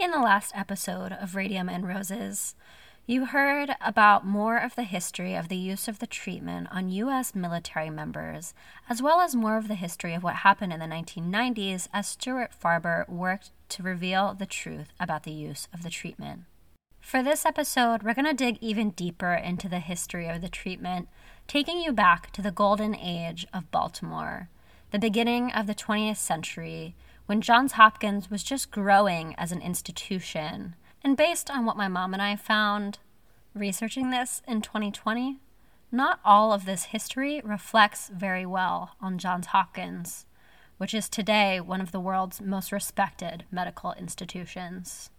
In the last episode of Radium and Roses, you heard about more of the history of the use of the treatment on U.S. military members, as well as more of the history of what happened in the 1990s as Stuart Farber worked to reveal the truth about the use of the treatment. For this episode, we're going to dig even deeper into the history of the treatment, taking you back to the golden age of Baltimore, the beginning of the 20th century when Johns Hopkins was just growing as an institution. And based on what my mom and I found researching this in 2020, not all of this history reflects very well on Johns Hopkins, which is today one of the world's most respected medical institutions.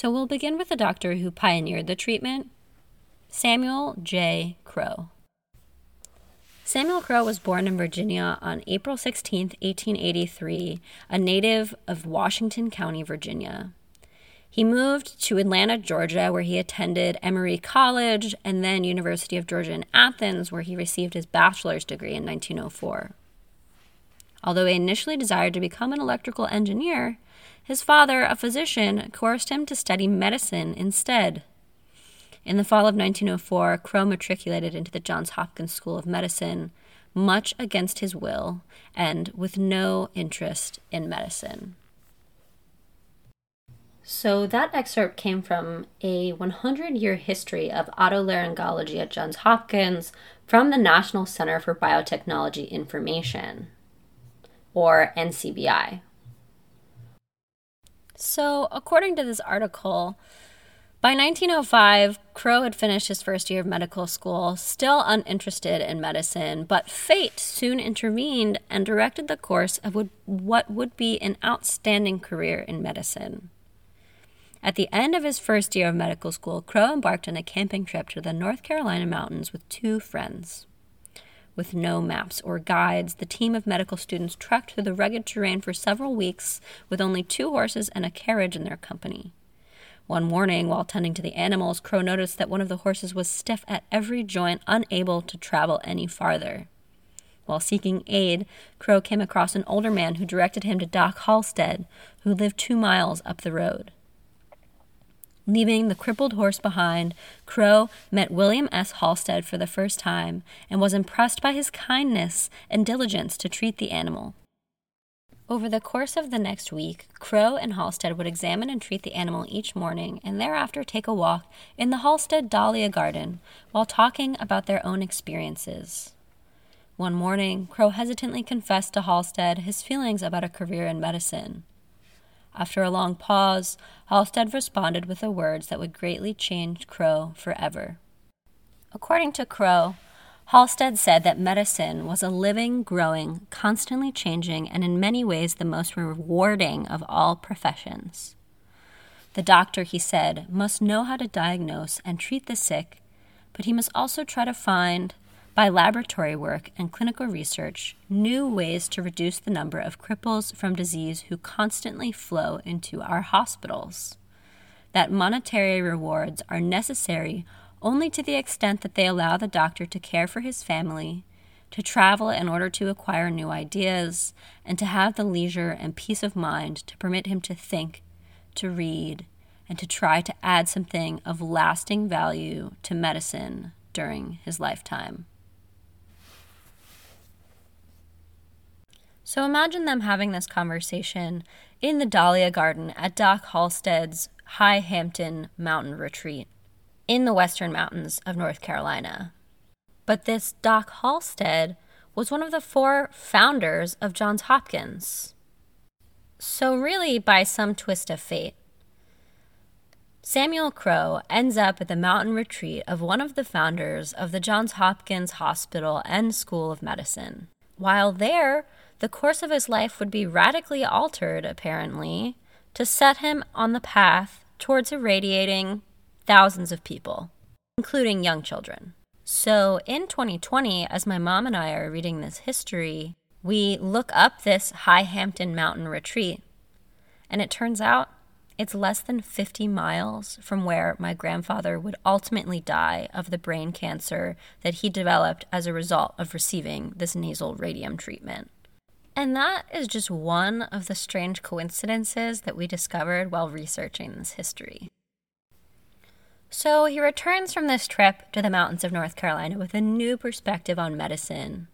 So we'll begin with the doctor who pioneered the treatment, Samuel J. Crowe. Samuel Crowe was born in Virginia on April 16, 1883, a native of Washington County, Virginia. He moved to Atlanta, Georgia, where he attended Emory College and then University of Georgia in Athens, where he received his bachelor's degree in 1904. Although he initially desired to become an electrical engineer, his father, a physician, coerced him to study medicine instead. In the fall of 1904, Crowe matriculated into the Johns Hopkins School of Medicine, much against his will and with no interest in medicine. So, that excerpt came from a 100 year history of otolaryngology at Johns Hopkins from the National Center for Biotechnology Information, or NCBI. So, according to this article, by 1905, Crowe had finished his first year of medical school, still uninterested in medicine, but fate soon intervened and directed the course of what would be an outstanding career in medicine. At the end of his first year of medical school, Crowe embarked on a camping trip to the North Carolina mountains with two friends. With no maps or guides, the team of medical students trekked through the rugged terrain for several weeks with only two horses and a carriage in their company. One morning, while tending to the animals, Crowe noticed that one of the horses was stiff at every joint, unable to travel any farther. While seeking aid, Crowe came across an older man who directed him to Doc Halsted, who lived two miles up the road. Leaving the crippled horse behind, Crowe met William S. Halsted for the first time and was impressed by his kindness and diligence to treat the animal. Over the course of the next week, Crowe and Halsted would examine and treat the animal each morning and thereafter take a walk in the Halsted Dahlia Garden while talking about their own experiences. One morning, Crowe hesitantly confessed to Halsted his feelings about a career in medicine. After a long pause, Halsted responded with the words that would greatly change Crowe forever. According to Crowe, Halsted said that medicine was a living, growing, constantly changing, and in many ways the most rewarding of all professions. The doctor, he said, must know how to diagnose and treat the sick, but he must also try to find by laboratory work and clinical research, new ways to reduce the number of cripples from disease who constantly flow into our hospitals. That monetary rewards are necessary only to the extent that they allow the doctor to care for his family, to travel in order to acquire new ideas, and to have the leisure and peace of mind to permit him to think, to read, and to try to add something of lasting value to medicine during his lifetime. So imagine them having this conversation in the Dahlia Garden at Doc Halsted's High Hampton Mountain Retreat in the western mountains of North Carolina. But this Doc Halsted was one of the four founders of Johns Hopkins. So, really, by some twist of fate, Samuel Crowe ends up at the mountain retreat of one of the founders of the Johns Hopkins Hospital and School of Medicine. While there, the course of his life would be radically altered, apparently, to set him on the path towards irradiating thousands of people, including young children. So in 2020, as my mom and I are reading this history, we look up this High Hampton Mountain retreat, and it turns out It's less than 50 miles from where my grandfather would ultimately die of the brain cancer that he developed as a result of receiving this nasal radium treatment. And that is just one of the strange coincidences that we discovered while researching this history. So he returns from this trip to the mountains of North Carolina with a new perspective on medicine.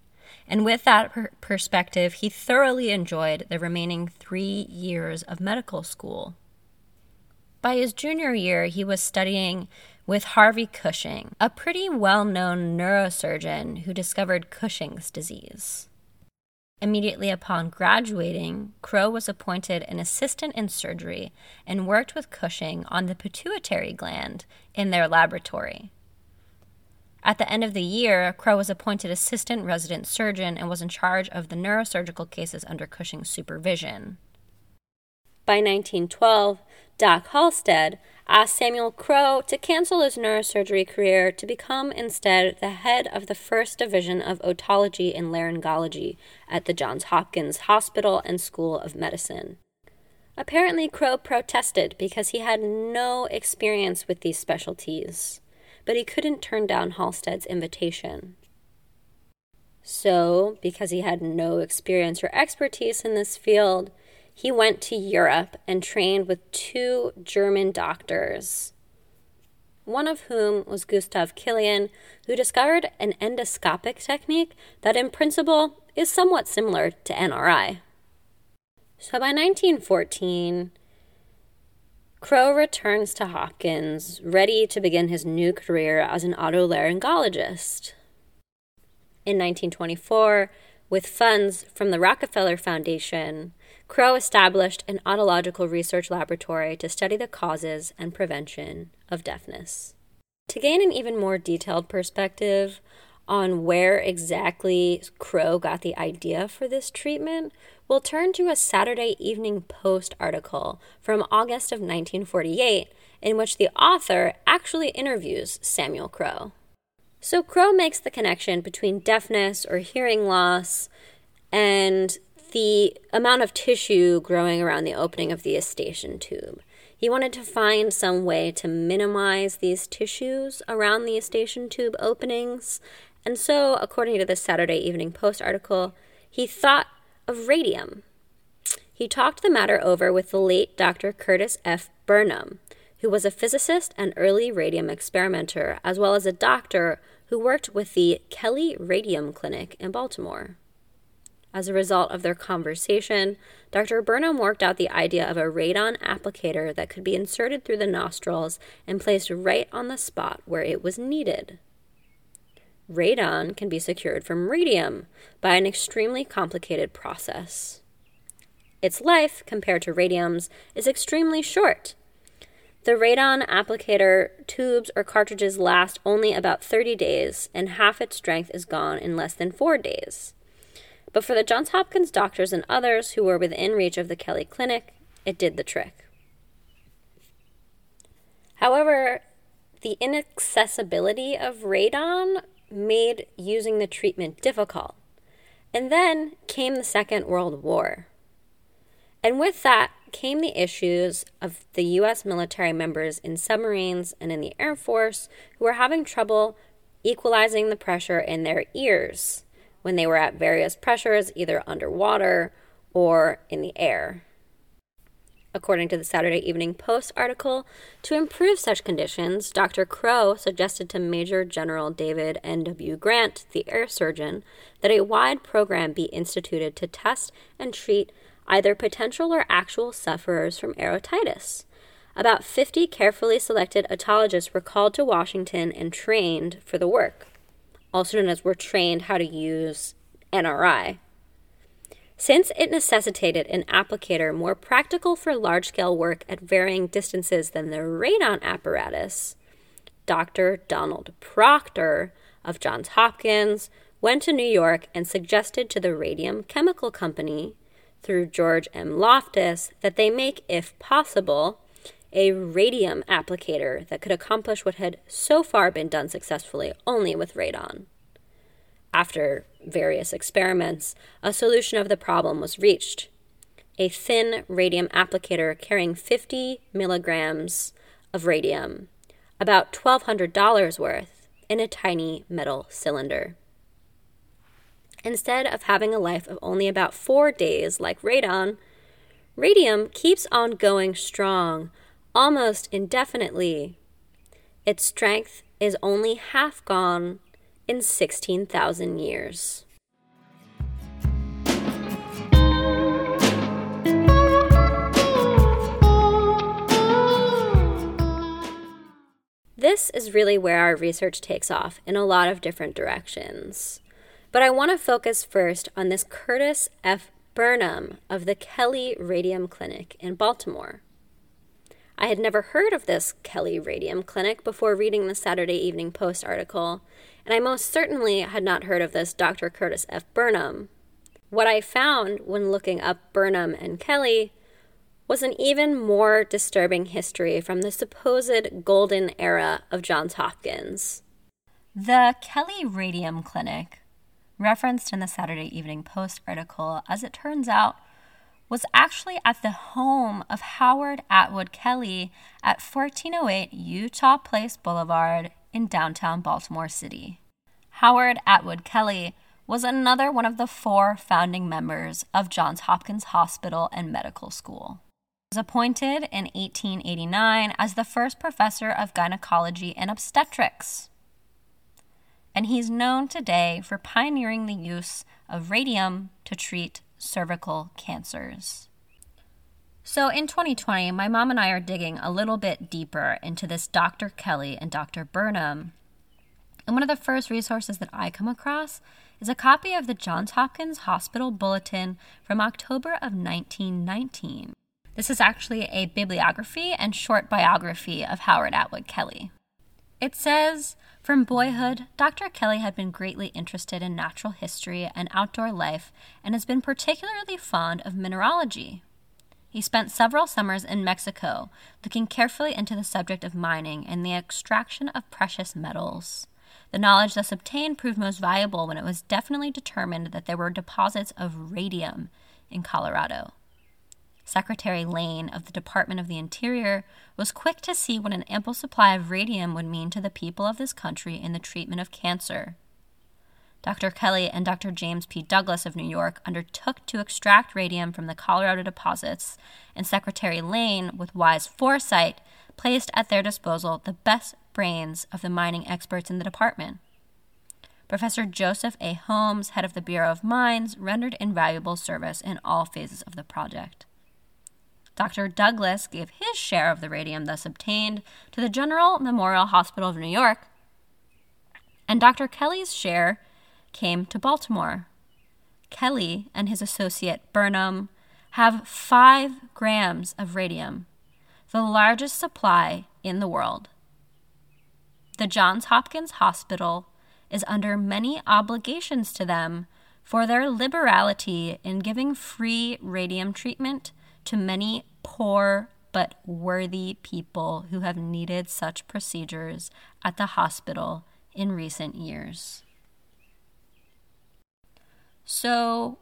And with that per- perspective, he thoroughly enjoyed the remaining three years of medical school. By his junior year, he was studying with Harvey Cushing, a pretty well known neurosurgeon who discovered Cushing's disease. Immediately upon graduating, Crowe was appointed an assistant in surgery and worked with Cushing on the pituitary gland in their laboratory. At the end of the year, Crowe was appointed assistant resident surgeon and was in charge of the neurosurgical cases under Cushing's supervision. By 1912, Doc Halsted asked Samuel Crowe to cancel his neurosurgery career to become instead the head of the first division of otology and laryngology at the Johns Hopkins Hospital and School of Medicine. Apparently, Crowe protested because he had no experience with these specialties, but he couldn't turn down Halsted's invitation. So, because he had no experience or expertise in this field, he went to Europe and trained with two German doctors, one of whom was Gustav Killian, who discovered an endoscopic technique that, in principle, is somewhat similar to NRI. So by 1914, Crowe returns to Hopkins, ready to begin his new career as an otolaryngologist. In 1924, with funds from the Rockefeller Foundation, Crowe established an otological research laboratory to study the causes and prevention of deafness. To gain an even more detailed perspective on where exactly Crowe got the idea for this treatment, we'll turn to a Saturday Evening Post article from August of 1948 in which the author actually interviews Samuel Crowe. So Crowe makes the connection between deafness or hearing loss and the amount of tissue growing around the opening of the eustachian tube. He wanted to find some way to minimize these tissues around the eustachian tube openings, and so, according to the Saturday Evening Post article, he thought of radium. He talked the matter over with the late Dr. Curtis F. Burnam, who was a physicist and early radium experimenter, as well as a doctor who worked with the Kelly Radium Clinic in Baltimore. As a result of their conversation, Dr. Burnam worked out the idea of a radon applicator that could be inserted through the nostrils and placed right on the spot where it was needed. Radon can be secured from radium by an extremely complicated process. Its life, compared to radium's, is extremely short. The radon applicator tubes or cartridges last only about 30 days, and half its strength is gone in less than four days. But for the Johns Hopkins doctors and others who were within reach of the Kelly Clinic, it did the trick. However, the inaccessibility of radon made using the treatment difficult. And then came the Second World War. And with that came the issues of the U.S. military members in submarines and in the Air Force who were having trouble equalizing the pressure in their ears when they were at various pressures, either underwater or in the air. According to the Saturday Evening Post article, to improve such conditions, Dr. Crowe suggested to Major General David N.W. Grant, the air surgeon, that a wide program be instituted to test and treat either potential or actual sufferers from aerotitis. About 50 carefully selected otologists were called to Washington and trained for the work also known as were trained how to use NRI. Since it necessitated an applicator more practical for large scale work at varying distances than the radon apparatus, Dr. Donald Proctor of Johns Hopkins went to New York and suggested to the Radium Chemical Company, through George M. Loftus, that they make, if possible, a radium applicator that could accomplish what had so far been done successfully only with radon. After various experiments, a solution of the problem was reached. a thin radium applicator carrying 50 milligrams of radium, about $1,200 worth, in a tiny metal cylinder. Instead of having a life of only about four days like radon, radium keeps on going strong almost indefinitely. Its strength is only half gone in 16,000 years. This is really where our research takes off in a lot of different directions. But I want to focus first on this Curtis F. Burnam of the Kelly Radium Clinic in Baltimore. I had never heard of this Kelly Radium Clinic before reading the Saturday Evening Post article, and I most certainly had not heard of this Dr. Curtis F. Burnam. What I found when looking up Burnam and Kelly was an even more disturbing history from the supposed golden era of Johns Hopkins. The Kelly Radium Clinic, referenced in the Saturday Evening Post article, as it turns out, was actually at the home of Howard Atwood Kelly at 1408 Eutaw Place Boulevard in downtown Baltimore City. Howard Atwood Kelly was another one of the four founding members of Johns Hopkins Hospital and Medical School. He was appointed in 1889 as the first professor of gynecology and obstetrics. And he's known today for pioneering the use of radium to treat cervical cancers. So in 2020, my mom and I are digging a little bit deeper into this Dr. Kelly and Dr. Burnam. And one of the first resources that I come across is a copy of the Johns Hopkins Hospital Bulletin from October of 1919. This is actually a bibliography and short biography of Howard Atwood Kelly. It says From boyhood, Dr. Kelly had been greatly interested in natural history and outdoor life and has been particularly fond of mineralogy. He spent several summers in Mexico looking carefully into the subject of mining and the extraction of precious metals. The knowledge thus obtained proved most valuable when it was definitely determined that there were deposits of radium in Colorado. Secretary Lane of the Department of the Interior was quick to see what an ample supply of radium would mean to the people of this country in the treatment of cancer. Dr. Kelly and Dr. James P. Douglas of New York undertook to extract radium from the Colorado deposits, and Secretary Lane, with wise foresight, placed at their disposal the best brains of the mining experts in the department. Professor Joseph A. Holmes, head of the Bureau of Mines, rendered invaluable service in all phases of the project. Dr. Douglas gave his share of the radium thus obtained to the General Memorial Hospital of New York, and Dr. Kelly's share came to Baltimore. Kelly and his associate Burnam have five grams of radium, the largest supply in the world. The Johns Hopkins Hospital is under many obligations to them for their liberality in giving free radium treatment to many poor but worthy people who have needed such procedures at the hospital in recent years. So,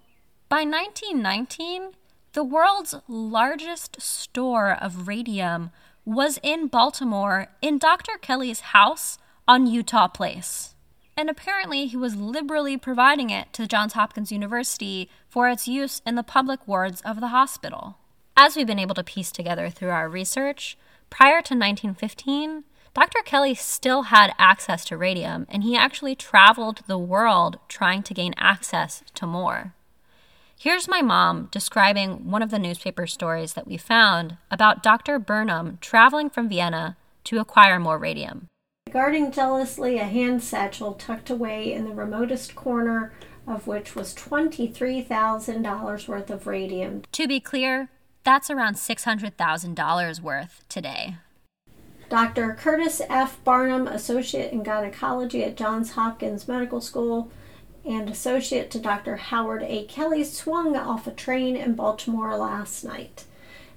by 1919, the world's largest store of radium was in Baltimore in Dr. Kelly's house on Eutaw Place. And apparently, he was liberally providing it to Johns Hopkins University for its use in the public wards of the hospital. As we've been able to piece together through our research, prior to 1915, Dr. Kelly still had access to radium, and he actually traveled the world trying to gain access to more. Here's my mom describing one of the newspaper stories that we found about Dr. Burnam traveling from Vienna to acquire more radium. Guarding jealously a hand satchel tucked away in the remotest corner of which was $23,000 worth of radium. To be clear, that's around $600,000 worth today. Dr. Curtis F. Barnum, Associate in Gynecology at Johns Hopkins Medical School, and Associate to Dr. Howard A. Kelly, swung off a train in Baltimore last night.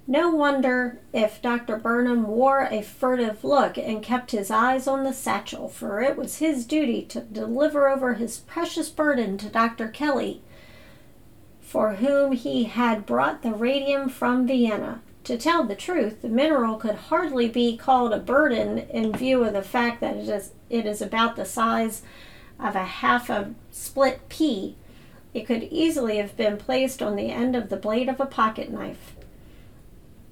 No wonder if Dr. Burnam wore a furtive look and kept his eyes on the satchel, for it was his duty to deliver over his precious burden to Dr. Kelly for whom he had brought the radium from Vienna. To tell the truth, the mineral could hardly be called a burden in view of the fact that it is, it is about the size of a half a split pea. It could easily have been placed on the end of the blade of a pocket knife.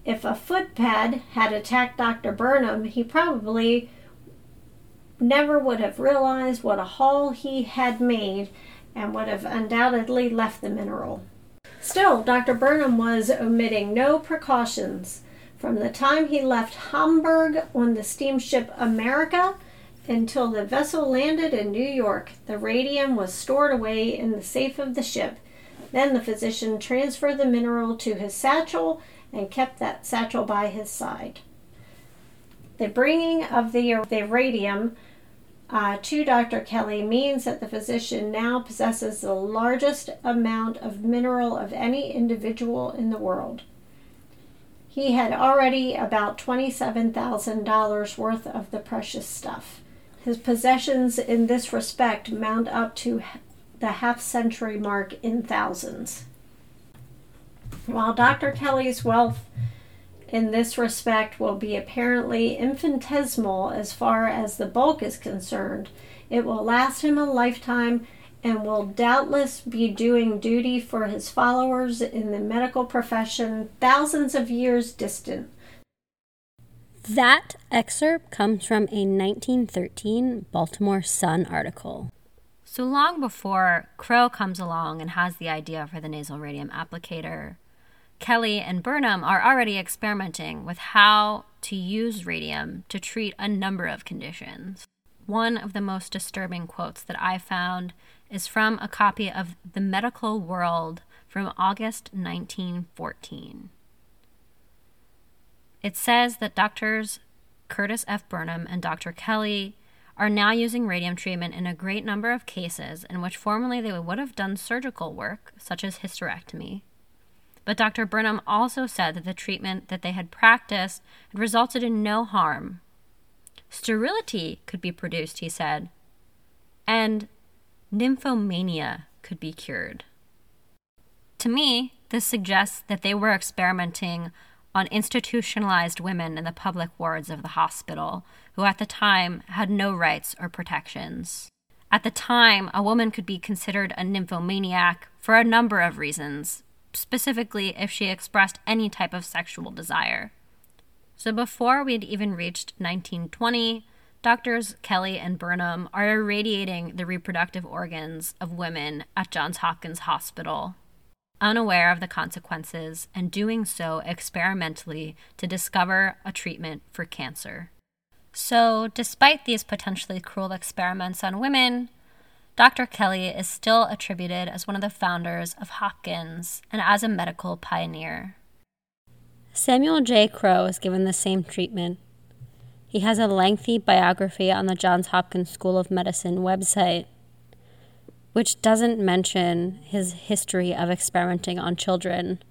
If a footpad had attacked Dr. Burnam, he probably never would have realized what a haul he had made and would have undoubtedly left the mineral. Still, Dr. Burnam was omitting no precautions. From the time he left Hamburg on the steamship America until the vessel landed in New York, the radium was stored away in the safe of the ship. Then the physician transferred the mineral to his satchel and kept that satchel by his side. The bringing of the, the radium uh, to Dr. Kelly means that the physician now possesses the largest amount of mineral of any individual in the world. He had already about $27,000 worth of the precious stuff. His possessions in this respect mount up to the half century mark in thousands. While Dr. Kelly's wealth in this respect will be apparently infinitesimal as far as the bulk is concerned. It will last him a lifetime and will doubtless be doing duty for his followers in the medical profession thousands of years distant. That excerpt comes from a 1913 Baltimore Sun article. So long before Crowe comes along and has the idea for the nasal radium applicator, Kelly and Burnam are already experimenting with how to use radium to treat a number of conditions. One of the most disturbing quotes that I found is from a copy of The Medical World from August 1914. It says that doctors Curtis F. Burnam and Dr. Kelly are now using radium treatment in a great number of cases in which formerly they would have done surgical work, such as hysterectomy, but Dr. Burnam also said that the treatment that they had practiced had resulted in no harm. Sterility could be produced, he said, and nymphomania could be cured. To me, this suggests that they were experimenting on institutionalized women in the public wards of the hospital, who at the time had no rights or protections. At the time, a woman could be considered a nymphomaniac for a number of reasons, specifically if she expressed any type of sexual desire. So before we'd even reached 1920, doctors Kelly and Burnam are irradiating the reproductive organs of women at Johns Hopkins Hospital, unaware of the consequences and doing so experimentally to discover a treatment for cancer. So, despite these potentially cruel experiments on women, Dr. Kelly is still attributed as one of the founders of Hopkins and as a medical pioneer. Samuel J. Crowe is given the same treatment. He has a lengthy biography on the Johns Hopkins School of Medicine website, which doesn't mention his history of experimenting on children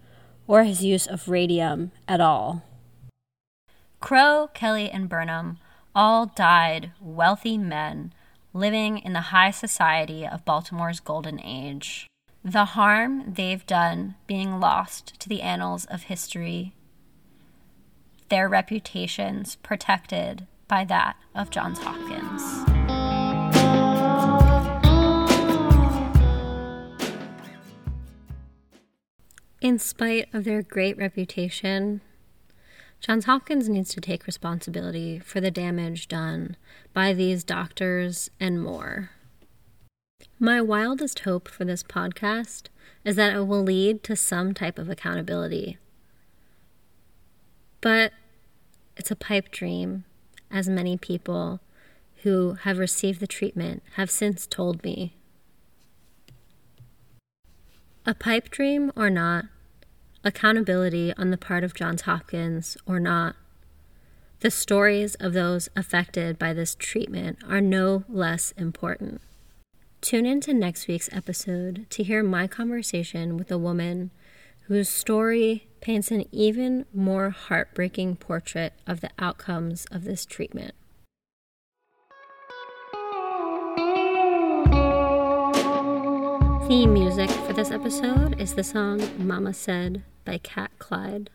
or his use of radium at all. Crowe, Kelly, and Burnam all died wealthy men living in the high society of Baltimore's golden age. The harm they've done being lost to the annals of history, their reputations protected by that of Johns Hopkins. In spite of their great reputation, Johns Hopkins needs to take responsibility for the damage done by these doctors and more. My wildest hope for this podcast is that it will lead to some type of accountability. But it's a pipe dream, as many people who have received the treatment have since told me. A pipe dream or not, accountability on the part of Johns Hopkins or not. The stories of those affected by this treatment are no less important. Tune in to next week's episode to hear my conversation with a woman whose story paints an even more heartbreaking portrait of the outcomes of this treatment. Theme music for this episode is the song Mama Said by Cat Clyde.